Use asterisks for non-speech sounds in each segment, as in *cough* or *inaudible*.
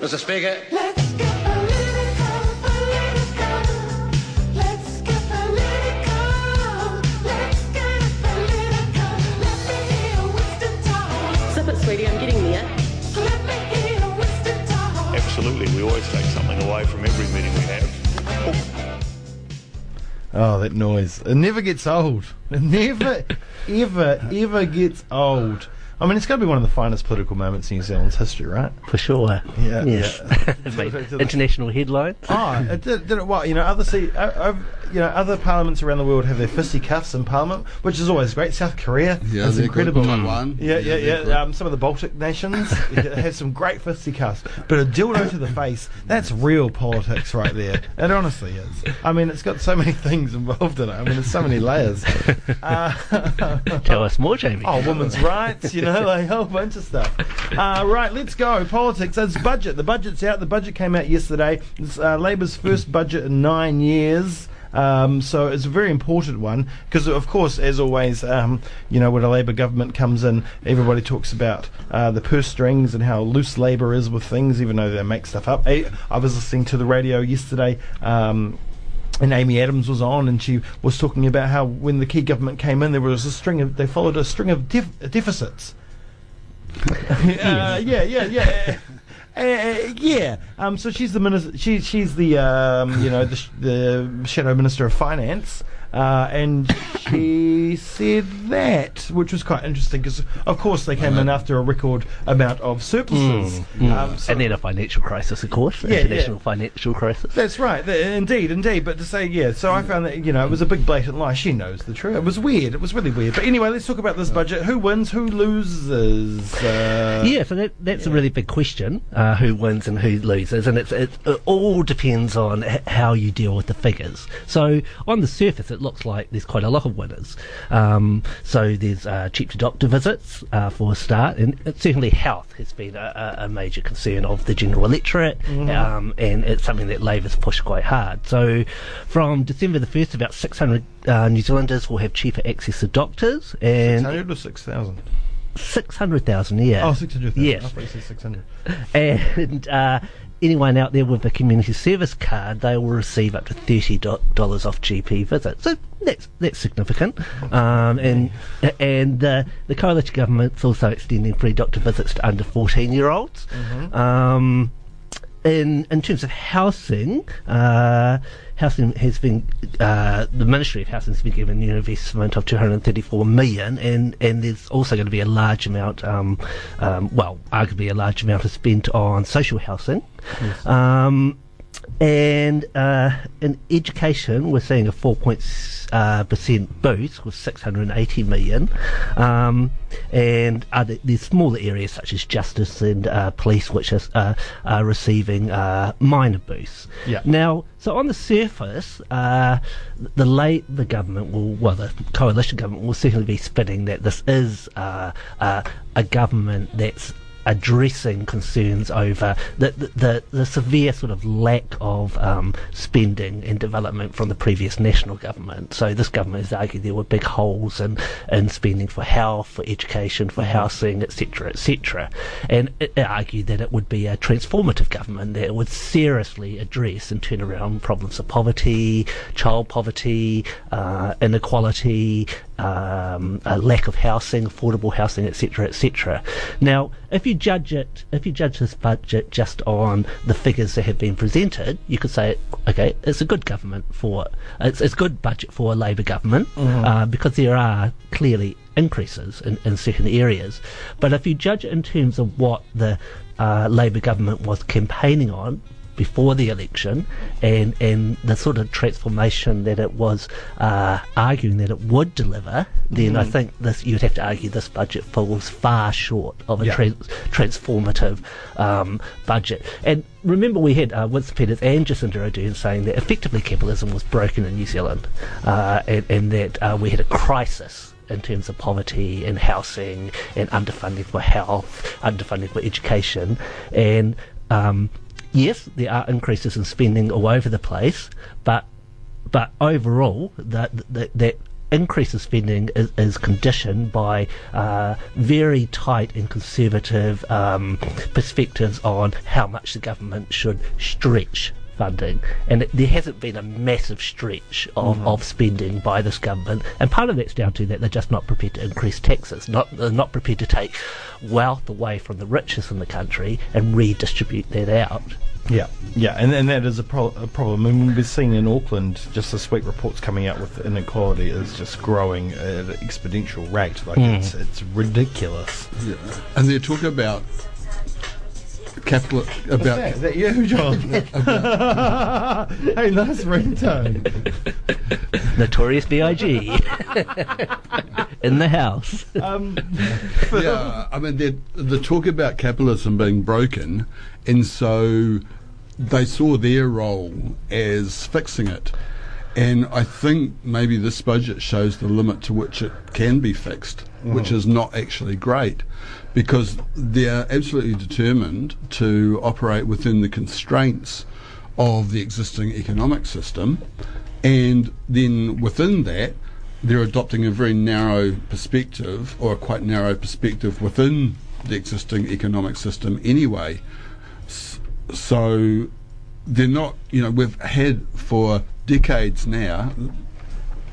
Mr. Speaker. Let's get political, political. Let's get political. Let's get political. Let me hear Winston talk. Zip it, sweetie, I'm getting there. Let me hear Winston talk. Absolutely. We always take something away from every meeting we have. Oh, that noise. It never gets old. It never, ever, ever gets old. I mean, it's going to be one of the finest political moments in New Zealand's history, right? For sure. Yeah, Yes. Made Back to the- international headlines. Oh, it did, did it well. You know, other see, you know, other parliaments around the world have their fisticuffs in parliament, which is always great. South Korea Yeah, has incredible. good. Taiwan. Yeah, yeah, Yeah, yeah. Um, some of the Baltic nations *laughs* have some great fisticuffs, but a dildo to the face—that's real politics right there. It honestly is. I mean, it's got so many *laughs* things involved in it. I mean, there's so many layers. *laughs* Uh, Tell us more, Jamie. Oh, women's rights, you know, like a whole bunch of stuff. Uh, right, let's go. Politics. It's budget. The budget's out. The budget came out yesterday. It's uh, Labour's first budget in nine years. Um, so it's a very important one because, of course, as always, um, you know, when a Labour government comes in, everybody talks about uh, the purse strings and how loose Labour is with things, even though they make stuff up. I, I was listening to the radio yesterday. Um, and Amy Adams was on, and she was talking about how when the key government came in, there was a string of they followed a string of def- deficits. *laughs* uh, yeah, yeah, yeah. *laughs* Uh, yeah. Um, so she's the minister. She, she's the um, you know the, sh- the shadow minister of finance, uh, and she said that, which was quite interesting because of course they came in after a record amount of surpluses. Um, so- and then a financial crisis, of course. Yeah, international yeah. financial crisis. that's right. Th- indeed, indeed. But to say, yeah, so I found that, you know, it was a big blatant lie. She knows the truth. It was weird. It was really weird. But anyway, let's talk about this budget. Who wins? Who loses? Uh, yeah, so that, that's a really big question: uh, who wins and who and it's, it, it all depends on h- how you deal with the figures. So on the surface, it looks like there's quite a lot of winners. Um, so there's uh, cheap to doctor visits uh, for a start, and certainly health has been a, a, major concern of the general electorate, um, and it's something that Labour's pushed quite hard. So from December the first, about 600 uh, New Zealanders will have cheaper access to doctors, and 600 or 6,000? 600,000 a year. Oh, 600,000. Yes. I thought you said 600. *laughs* And uh, anyone out there with a community service card, they will receive up to thirty dollars off GP visits. So that's that's significant. Um, and and uh, the coalition government's also extending free doctor visits to under fourteen year olds. Um, in in terms of housing, uh, housing has been uh, the Ministry of Housing has been given an investment of 234 million, and and there's also going to be a large amount, um, um, well, arguably a large amount is spent on social housing. Um, and uh, in education, we're seeing a 4.6 uh, percent boost with 680 million. Um, and other, there's smaller areas such as justice and uh, police, which is, uh, are receiving uh, minor boosts. Yeah. Now, so on the surface, uh, the Labour government will, well, the coalition government will certainly be spinning that this is uh, uh, a government that's addressing concerns over the, the, the, the severe sort of lack of um, spending and development from the previous national government. So this government has argued there were big holes in, in spending for health, for education, for housing, etc., etc. And it, it argued that it would be a transformative government that would seriously address and turn around problems of poverty, child poverty, uh, inequality, um, a lack of housing, affordable housing, etc., etc. Now, if you judge it, if you judge this budget just on the figures that have been presented, you could say, okay, it's a good government for it's it's a good budget for a Labor government uh, because there are clearly increases in, in certain areas. But if you judge it in terms of what the uh, Labor government was campaigning on before the election and, and the sort of transformation that it was uh, arguing that it would deliver, then I think this you'd have to argue this budget falls far short of a Yeah. trans- transformative um, budget. And remember, we had uh, Winston Peters and Jacinda Ardern saying that effectively capitalism was broken in New Zealand uh, and, and that uh, we had a crisis in terms of poverty and housing and underfunding for health, underfunding for education, and um, yes, there are increases in spending all over the place, but but overall, that that, that increase of spending is, is conditioned by uh, very tight and conservative um, perspectives on how much the government should stretch funding, and it, there hasn't been a massive stretch of, mm. of spending by this government, and part of that's down to that they're just not prepared to increase taxes, not they're not prepared to take wealth away from the richest in the country and redistribute that out. Yeah, yeah, and, and that is a, pro- a problem. I mean, we've seen in Auckland just this week reports coming out with inequality is just growing at an exponential rate. Like mm. it's it's ridiculous. Yeah. And they're talking about capital about Is that you, John? *laughs* hey, nice ringtone. Notorious B.I.G. in the house. Um, yeah, I mean, the the talk about capitalism being broken, and so they saw their role as fixing it. And I think maybe this budget shows the limit to which it can be fixed, which mm-hmm. is not actually great, because they're absolutely determined to operate within the constraints of the existing economic system, and then within that, they're adopting a very narrow perspective, or a quite narrow perspective within the existing economic system anyway. So they're not, you know, we've had for decades now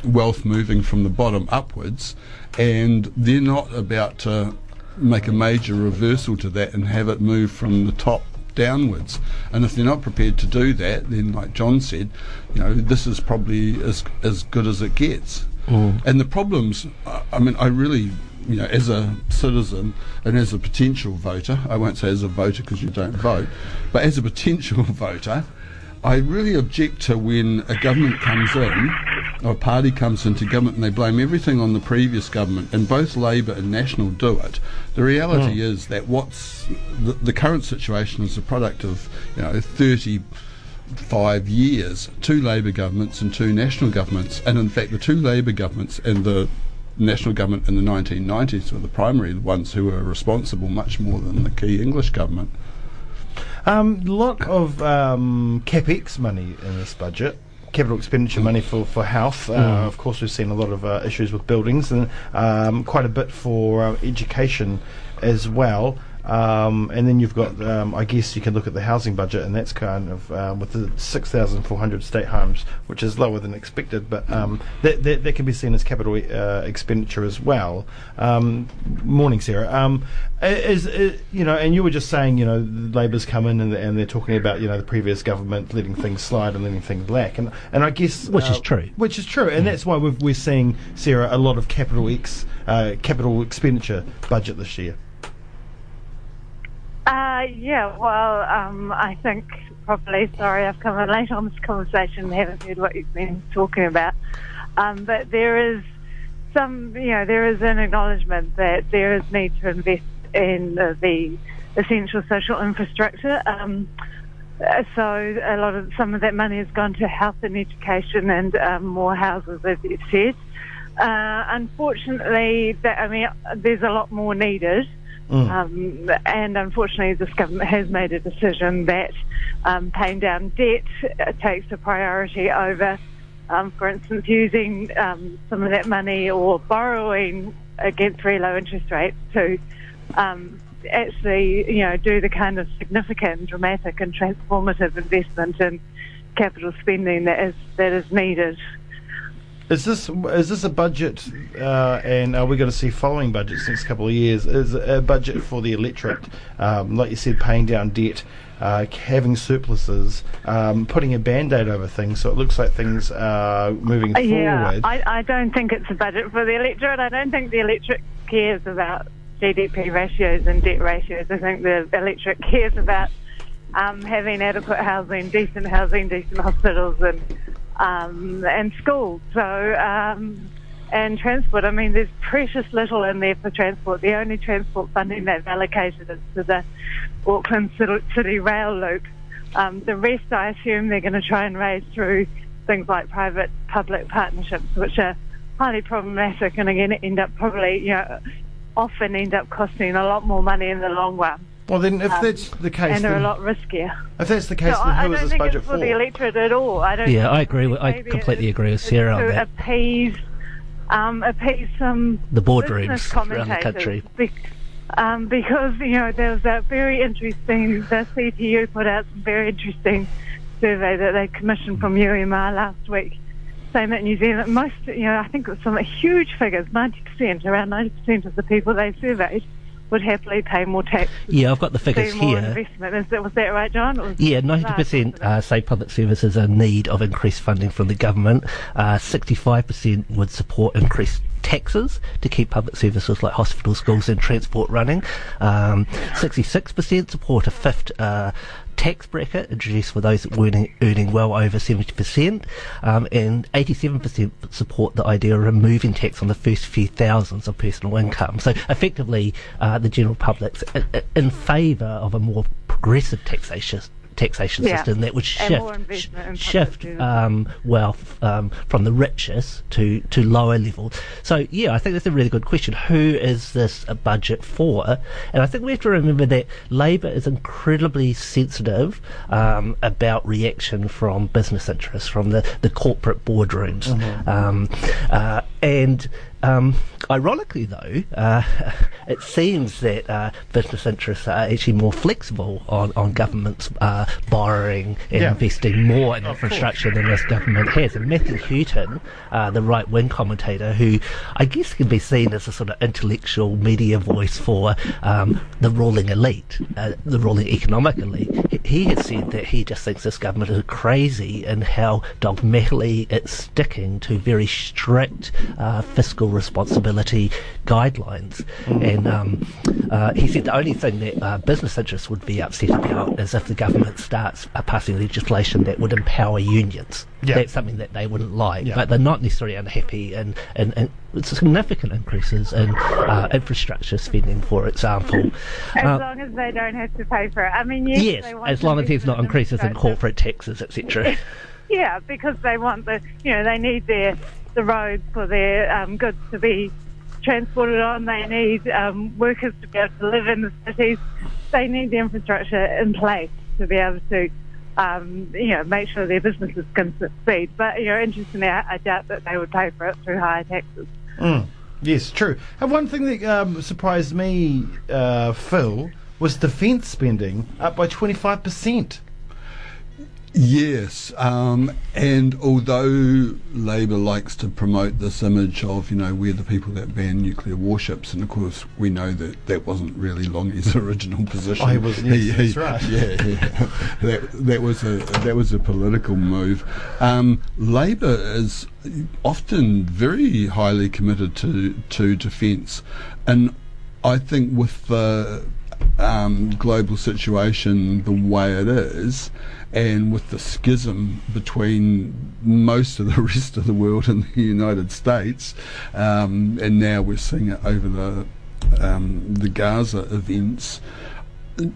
wealth moving from the bottom upwards, and they're not about to make a major reversal to that and have it move from the top downwards. And if they're not prepared to do that, then, like John said, you know, this is probably as as good as it gets. Mm. And the problems, I- I mean, I really, you know, as a citizen and as a potential voter, I won't say as a voter because you don't vote, but as a potential *laughs* voter, I really object to when a government comes in, or a party comes into government and they blame everything on the previous government, and both Labor and National do it. The reality hmm. is that what's the, the current situation is a product of, you know, 35 years, two Labor governments and two national governments, and in fact, the two Labor governments and the national government in the 1990s were the primary ones who were responsible much more than the key English government. Um, lot of um, capex money in this budget. Capital expenditure money for, for health. Uh, Of course, we've seen a lot of uh, issues with buildings and um, quite a bit for uh, education as well. Um, and then you've got, um, I guess you can look at the housing budget, and that's kind of uh, with the 6,400 state homes, which is lower than expected, but um, that, that, that can be seen as capital uh, expenditure as well. Um, morning, Sarah. Um, i- is, you know, and you were just saying, you know, Labor's come in and, and they're talking about, you know, the previous government letting things slide and letting things lack, and and I guess Which is uh, true. which is true, and that's why we've, we're seeing Sarah a lot of capital ex uh, capital expenditure budget this year. Uh, yeah, well, um, I think probably, sorry, I've come in late on this conversation and haven't heard what you've been talking about. Um, but there is some, you know, there is an acknowledgement that there is need to invest in the essential social infrastructure. Um, so a lot of some of that money has gone to health and education and um, more houses, as you said. Uh, unfortunately, that, I mean, there's a lot more needed. Um, and unfortunately, this government has made a decision that um, paying down debt uh, takes a priority over, um, for instance, using um, some of that money or borrowing against very low interest rates to um, actually, you know, do the kind of significant, dramatic, and transformative investment in capital spending that is that is needed. Is this is this a budget, uh, and are we going to see following budgets next couple of years? Is it a budget for the electorate, um, like you said, paying down debt, uh, having surpluses, um, putting a band-aid over things so it looks like things are moving Yeah, forward? I, I don't think it's a budget for the electorate. I don't think the electorate cares about GDP ratios and debt ratios. I think the electorate cares about um, having adequate housing, decent housing, decent hospitals, and um, and schools. So um, and transport. I mean, there's precious little in there for transport. The only transport funding they've allocated is to the Auckland City, Rail Loop. Um, the rest, I assume, they're going to try and raise through things like private-public partnerships, which are highly problematic, and again, end up probably, you know, often end up costing a lot more money in the long run, well, then, if um, that's the case, and are a lot riskier. if that's the case, So then I, I who is don't this think budget it's for for? the electorate at all. I don't. Yeah, I agree with- I completely it's- agree with it's Sarah on to that. appease um, appease some The business boardrooms around the country. Be- um, because you know there was that very interesting. The CTU put out some very interesting survey that they commissioned from UMR last week, saying that New Zealand most you know I think it was some huge figures, ninety percent, around ninety percent of the people they surveyed would happily pay more tax. Yeah, I've got the figures here. investment. Is that, was that right, John? Yeah, ninety percent uh, say public services are in need of increased funding from the government. Uh, Sixty-five percent would support increased taxes to keep public services like hospitals, schools, and transport running. Um, Sixty-six percent support a fifth. Uh, Tax bracket introduced for those earning, earning well over 70%, um, and 87% support the idea of removing tax on the first few thousands of personal income. So, effectively, uh, the general public's in favour of a more progressive taxation taxation Yeah. system that would shift sh- shift um, wealth um, from the richest to, to lower levels. So yeah, I think that's a really good question. Who is this a budget for? And I think we have to remember that Labor is incredibly sensitive um, about reaction from business interests, from the, the corporate boardrooms, um, uh, and. Um, ironically, though, uh, *laughs* it seems that uh, business interests are actually more flexible on, on governments uh, borrowing and Yeah. investing more in infrastructure than this government has. And Matthew Hooton, uh, the right wing commentator, who I guess can be seen as a sort of intellectual media voice for um, the ruling elite, uh, the ruling economic elite, he, he has said that he just thinks this government is crazy in how dogmatically it's sticking to very strict uh, fiscal responsibility guidelines. And um, uh, he said the only thing that uh, business interests would be upset about is if the government starts uh, passing legislation that would empower unions. Yeah. That's something that they wouldn't like. Yeah. But they're not necessarily unhappy and, in, in significant increases in uh, infrastructure spending, for example. As Uh, long as they don't have to pay for it. I mean, yes, yes, as long as there's not increases in corporate taxes, etc. *laughs* Yeah, because they want the, you know, they need their the roads for their um, goods to be transported on. They need um, workers to be able to live in the cities. They need the infrastructure in place to be able to, um, you know, make sure their businesses can succeed. But you know, interestingly, I, I doubt that they would pay for it through higher taxes. Mm. Yes, true. And one thing that um, surprised me, uh, Phil, was defence spending up by 25%. Yes, um, and although Labor likes to promote this image of, you know, we're the people that ban nuclear warships, and of course we know that that wasn't really Lange's *laughs* original position. He was- yes, that's right. Yeah, yeah. *laughs* that that was a that was a political move. Um, Labor is often very highly committed to to defence, and I think with the um, global situation the way it is, and with the schism between most of the *laughs* rest of the world and the United States, um, and now we're seeing it over the um, the Gaza events.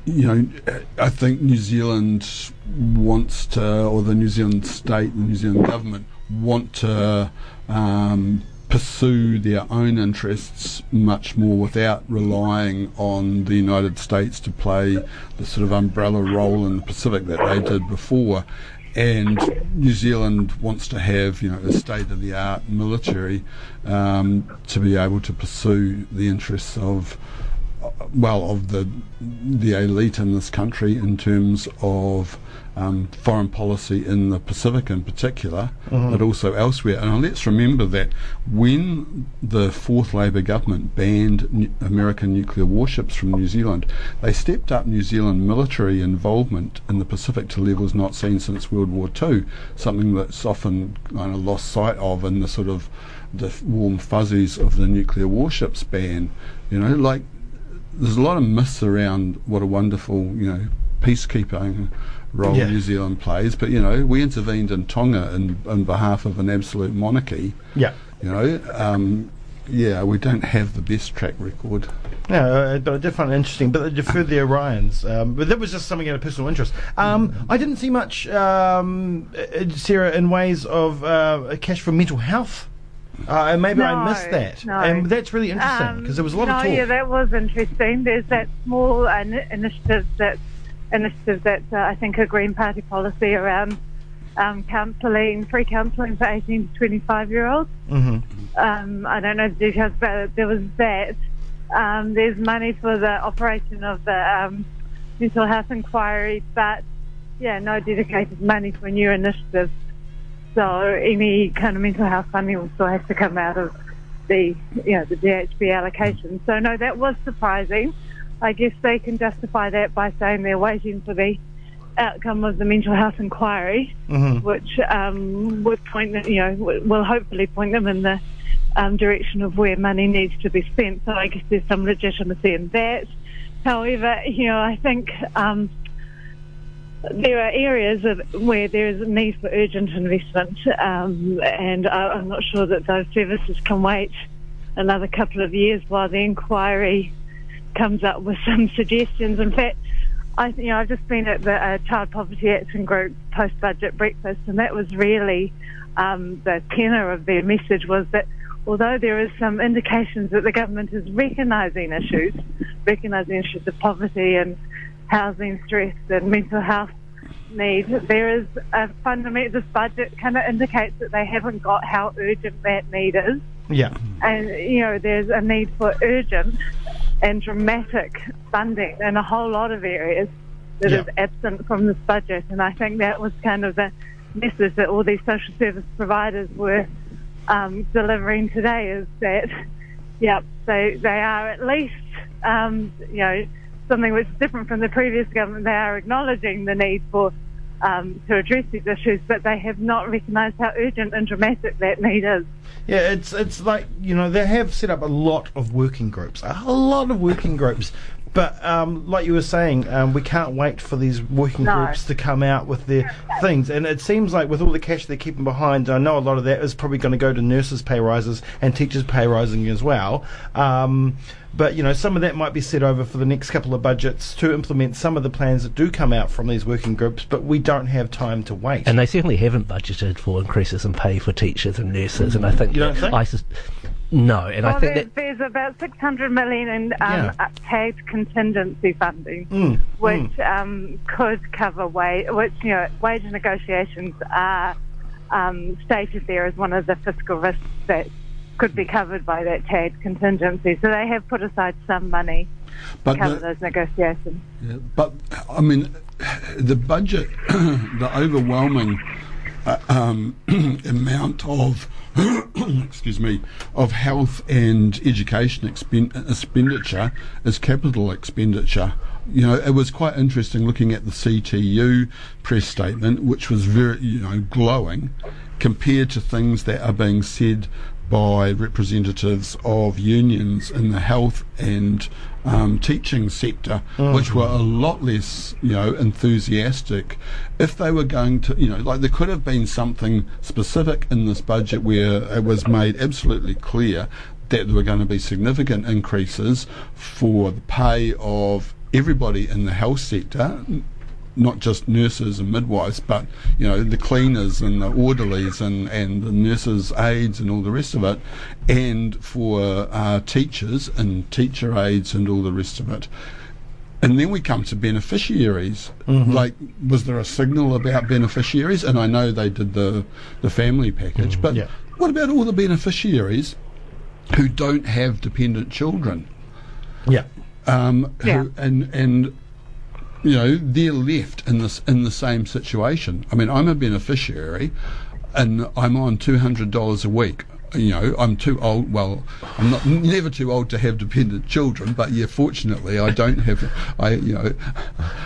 You know, I think New Zealand wants to, or the New Zealand state, the New Zealand government want to um, pursue their own interests much more without relying on the United States to play the sort of umbrella role in the Pacific that they did before. And New Zealand wants to have, you know, a state-of-the-art military um, to be able to pursue the interests of well, of the the elite in this country in terms of um, foreign policy in the Pacific in particular, but also elsewhere. And let's remember that when the fourth Labor government banned nu- American nuclear warships from New Zealand, they stepped up New Zealand military involvement in the Pacific to levels not seen since World War II, something that's often kind of lost sight of in the sort of the warm fuzzies of the nuclear warships ban. You know, like there's a lot of myths around what a wonderful, you know, peacekeeping role Yeah. New Zealand plays. But you know, we intervened in Tonga in, on behalf of an absolute monarchy. Yeah. You know, um, yeah, we don't have the best track record. Yeah, uh, but I did find it interesting. But they deferred the Orions. Um, but that was just something out of personal interest. Um, I didn't see much, um, uh, Sarah, in ways of uh, cash for mental health. Uh, and maybe I missed that. no. And that's really interesting Um, because there was a lot no, of talk. yeah, that was interesting. There's that small uh, initiative that initiative that uh, I think a Green Party policy around um, counselling, free counselling for 18 to 25 year olds. hmm Um, I don't know the details, but there was that. Um, there's money for the operation of the um, mental health inquiry, but yeah, no dedicated money for new initiatives. So any kind of mental health funding will still have to come out of the, you know, the DHB allocation. So no, that was surprising. I guess they can justify that by saying they're waiting for the outcome of the mental health inquiry hmm which um, would point them, you know, will hopefully point them in the um, direction of where money needs to be spent. So I guess there's some legitimacy in that. However, you know, I think um, there are areas of, where there is a need for urgent investment, um, and I, I'm not sure that those services can wait another couple of years while the inquiry comes up with some *laughs* suggestions. In fact, I, you know, I've just been at the uh, Child Poverty Action Group post-budget breakfast, and that was really um, the tenor of their message was that although there is some indications that the government is recognising issues, recognising issues of poverty and housing stress and mental health need, there is a fundamental. This budget kind of indicates that they haven't got how urgent that need is Yeah. and you know there's a need for urgent and dramatic funding in a whole lot of areas that is Yeah. absent from this budget and I think that was kind of the message that all these social service providers were um, delivering today is that yep they they are at least um, you know something which is different from the previous government they are acknowledging the need for um, to address these issues, but they have not recognised how urgent and dramatic that need is. Yeah, it's it's like you know they have set up a lot of working groups, a lot of working groups. But um, like you were saying, um, we can't wait for these working No. groups to come out with their things. And it seems like with all the cash they're keeping behind, I know a lot of that is probably going to go to nurses' pay rises and teachers' pay rising as well. Um, but you know, some of that might be set over for the next couple of budgets to implement some of the plans that do come out from these working groups. But we don't have time to wait. And they certainly haven't budgeted for increases in pay for teachers and nurses. And I think You don't that think? I sus- no, and I think there's, that there's about 600 million in um, Yeah. uh, paid contingency funding, Mm, which um, could cover wage, which you know, wage negotiations are um, stated there as one of the fiscal risks that could be covered by that TAD contingency. So they have put aside some money to cover the- those negotiations. Yeah, but I mean, the budget, *coughs* the overwhelming uh, um, *coughs* amount of, *coughs* excuse me, of health and education expen- expenditure is capital expenditure. You know, it was quite interesting looking at the CTU press statement, which was very, you know, glowing, compared to things that are being said by representatives of unions in the health and um, teaching sector, which were a lot less, you know, enthusiastic. If they were going to, you know, like there could have been something specific in this budget where it was made absolutely clear that there were going to be significant increases for the pay of everybody in the health sector, not just nurses and midwives, but you know the cleaners and the orderlies and, and the nurses' aides and all the rest of it, and for uh, teachers and teacher aides and all the rest of it. And then we come to beneficiaries. Like, was there a signal about beneficiaries? And I know they did the the family package, but Yeah. what about all the beneficiaries who don't have dependent children? yeah. um, Yeah. who, and and you know they're left in this in the same situation. I mean, I'm a beneficiary, and I'm on two hundred dollars a week. You know, I'm too old. Well, I'm not never too old to have dependent children, but yeah, fortunately, I don't have. I you know,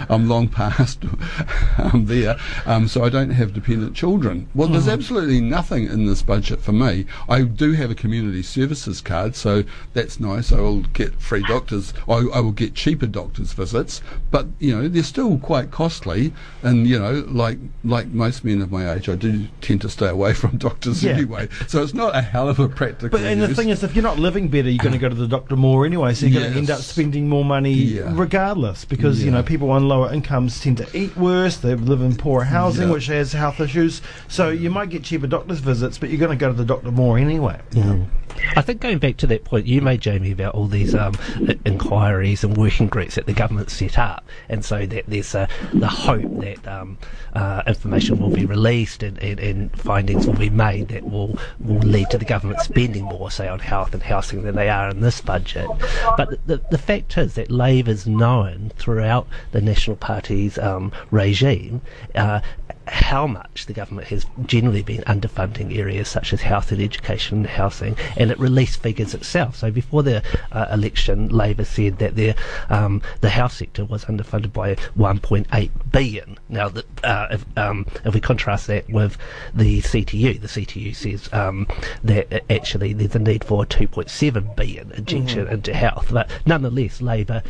I'm long past *laughs* I'm there, um, so I don't have dependent children. Well, there's absolutely nothing in this budget for me. I do have a community services card, so that's nice. I will get free doctors. I, I will get cheaper doctors visits, but you know they're still quite costly. And you know, like like most men of my age, I do tend to stay away *laughs* from doctors Yeah. anyway. So it's not a hell of a practical. But and the thing is, if you're not living better, you're going to go to the doctor more anyway. So you're going to end up spending more money Yeah. regardless, because you know people on lower incomes tend to eat worse. They live in poorer housing, Yeah. which has health issues. So you might get cheaper doctor's visits, but you're going to go to the doctor more anyway. I think going back to that point you made, Jamie, about all these um, inquiries and working groups that the government set up, and so that there's uh, the hope that um, uh, information will be released and, and, and findings will be made that will will lead to the government spending more, say, on health and housing than they are in this budget. But the, the, fact is that Labor's known throughout the National Party's um, regime. Uh, how much the government has generally been underfunding areas such as health and education and housing, and it released figures itself. So before the uh, election, Labor said that their um, the health sector was underfunded by 1.8 billion. Now, the, uh, if, um, if we contrast that with the CTU, the CTU says um, that actually there's a need for a 2.7 billion injection into health, but nonetheless, Labor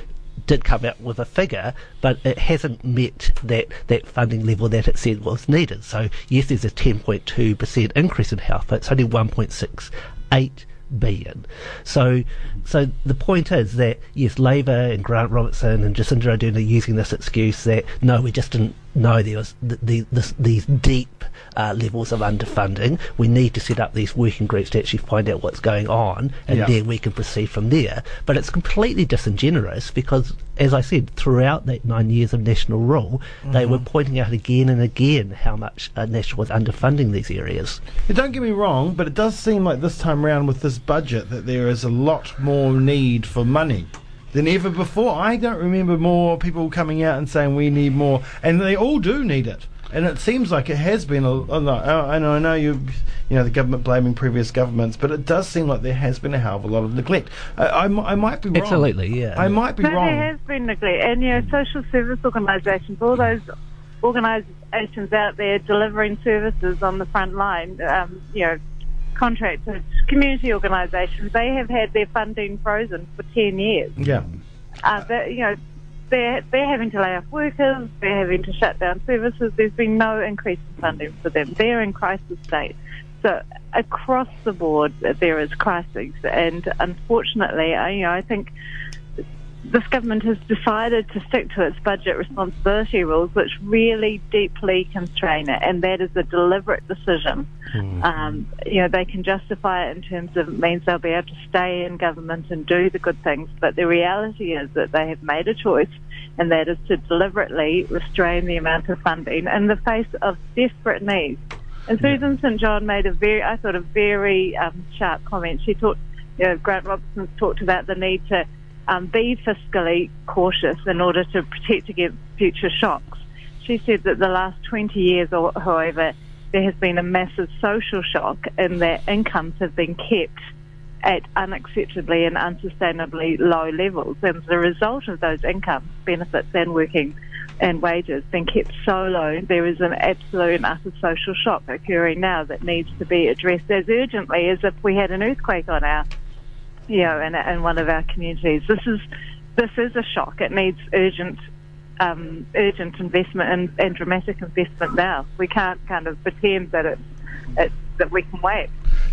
did come out with a figure, but it hasn't met that, that funding level that it said was needed. So yes, there's a 10.2% increase in health, but it's only 1.68 billion. So, so the point is that yes, Labor and Grant Robertson and Jacinda Ardern are using this excuse that no, we just didn't know there was th- the, these deep uh, levels of underfunding. We need to set up these working groups to actually find out what's going on, and Yeah. then we can proceed from there. But it's completely disingenuous because, as I said, throughout that nine years of national rule, they were pointing out again and again how much uh, National was underfunding these areas. Yeah, Don't get me wrong, but it does seem like this time round with this budget that there is a lot more need for money than ever before. I don't remember more people coming out and saying we need more, and they all do need it. And it seems like it has been a, a lot. I know, I know you, you know, the government blaming previous governments, but it does seem like there has been a hell of a lot of neglect. I, I, I might be wrong. Absolutely, yeah. I might be No, wrong. there has been neglect, and you know, social service organisations, all those organisations out there delivering services on the front line, um, you know, contracted community organisations, they have had their funding frozen for ten years. Yeah. Uh, but, you know, they're they're having to lay off workers, they're having to shut down services. There's been no increase in funding for them. They're in crisis state. So across the board, there is crisis, and unfortunately, I, you know, I think this government has decided to stick to its budget responsibility rules, which really deeply constrain it, and that is a deliberate decision. Um, you know, they can justify it in terms of it means they'll be able to stay in government and do the good things, but the reality is that they have made a choice, and that is to deliberately restrain the amount of funding in the face of desperate needs. And Susan St John made a very, I thought, a very um, sharp comment. She talked, you know, Grant Robertson's talked about the need to um, be fiscally cautious in order to protect against future shocks. She said that the last 20 years, or however, there has been a massive social shock in that incomes have been kept at unacceptably and unsustainably low levels. And as a result of those incomes, benefits and working and wages being kept so low, there is an absolute and utter social shock occurring now that needs to be addressed as urgently as if we had an earthquake on our you know, in, in one of our communities. This is this is a shock. It needs urgent um, urgent investment and, and dramatic investment now. We can't kind of pretend that it's, it's that we can wait.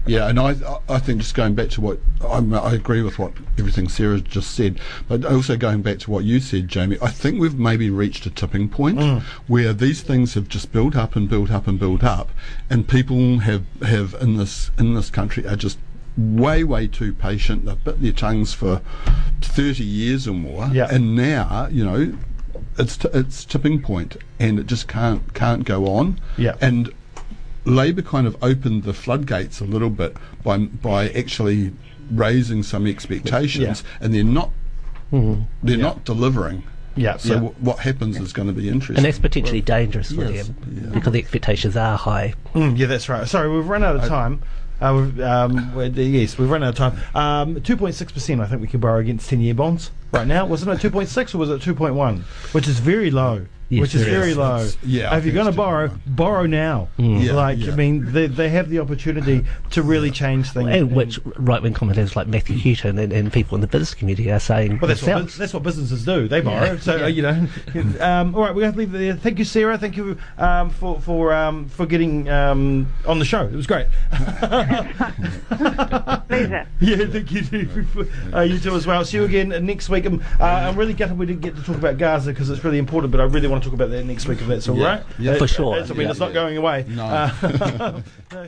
Yeah, and I I think just going back to what I'm, I agree with what everything Sarah just said, but also going back to what you said, Jamie, I think we've maybe reached a tipping point where these things have just built up and built up and built up, and people have have in this in this country are just way way too patient. They've bit their tongues for thirty years or more, Yeah. and now you know it's t- it's tipping point, and it just can't can't go on. Yeah. and Labor kind of opened the floodgates a little bit by by actually raising some expectations, Yeah. and they're not they're Yeah. not delivering. Yeah. So yeah. w- what happens is going to be interesting. And that's potentially dangerous for Yes, them yeah. because the expectations are high. Mm, yeah, that's right. Sorry, we've run out of time. Uh, um, yes, we've run out of time. Um, 2.6%, I think we can borrow against 10 year bonds right now. Wasn't it 2.6 or was it 2.1? Which is very low. Yes, which is very is. low. It's- yeah, if you're going to borrow, 2.1. borrow now. Yeah, like, yeah. I mean, they, they have the opportunity to really change things. And which right wing commentators like Matthew Hooton and, and people in the business community are saying Well, that's what, that's what businesses do. They borrow. So, uh, you know. *laughs* um, all right, we're going to leave it there. Thank you, Sarah. Thank you um, for for um, for getting um, on the show. It was great. *laughs* Pleasure. Yeah, thank you. uh, you too as well. See you again uh, next week. Um, uh, I'm really gutted we didn't get to talk about Gaza because it's really important, but I really want to talk about that next week if that's all Yeah. right. Yeah. For sure. It's- I mean, it's not going away. No. Uh, *laughs* *laughs*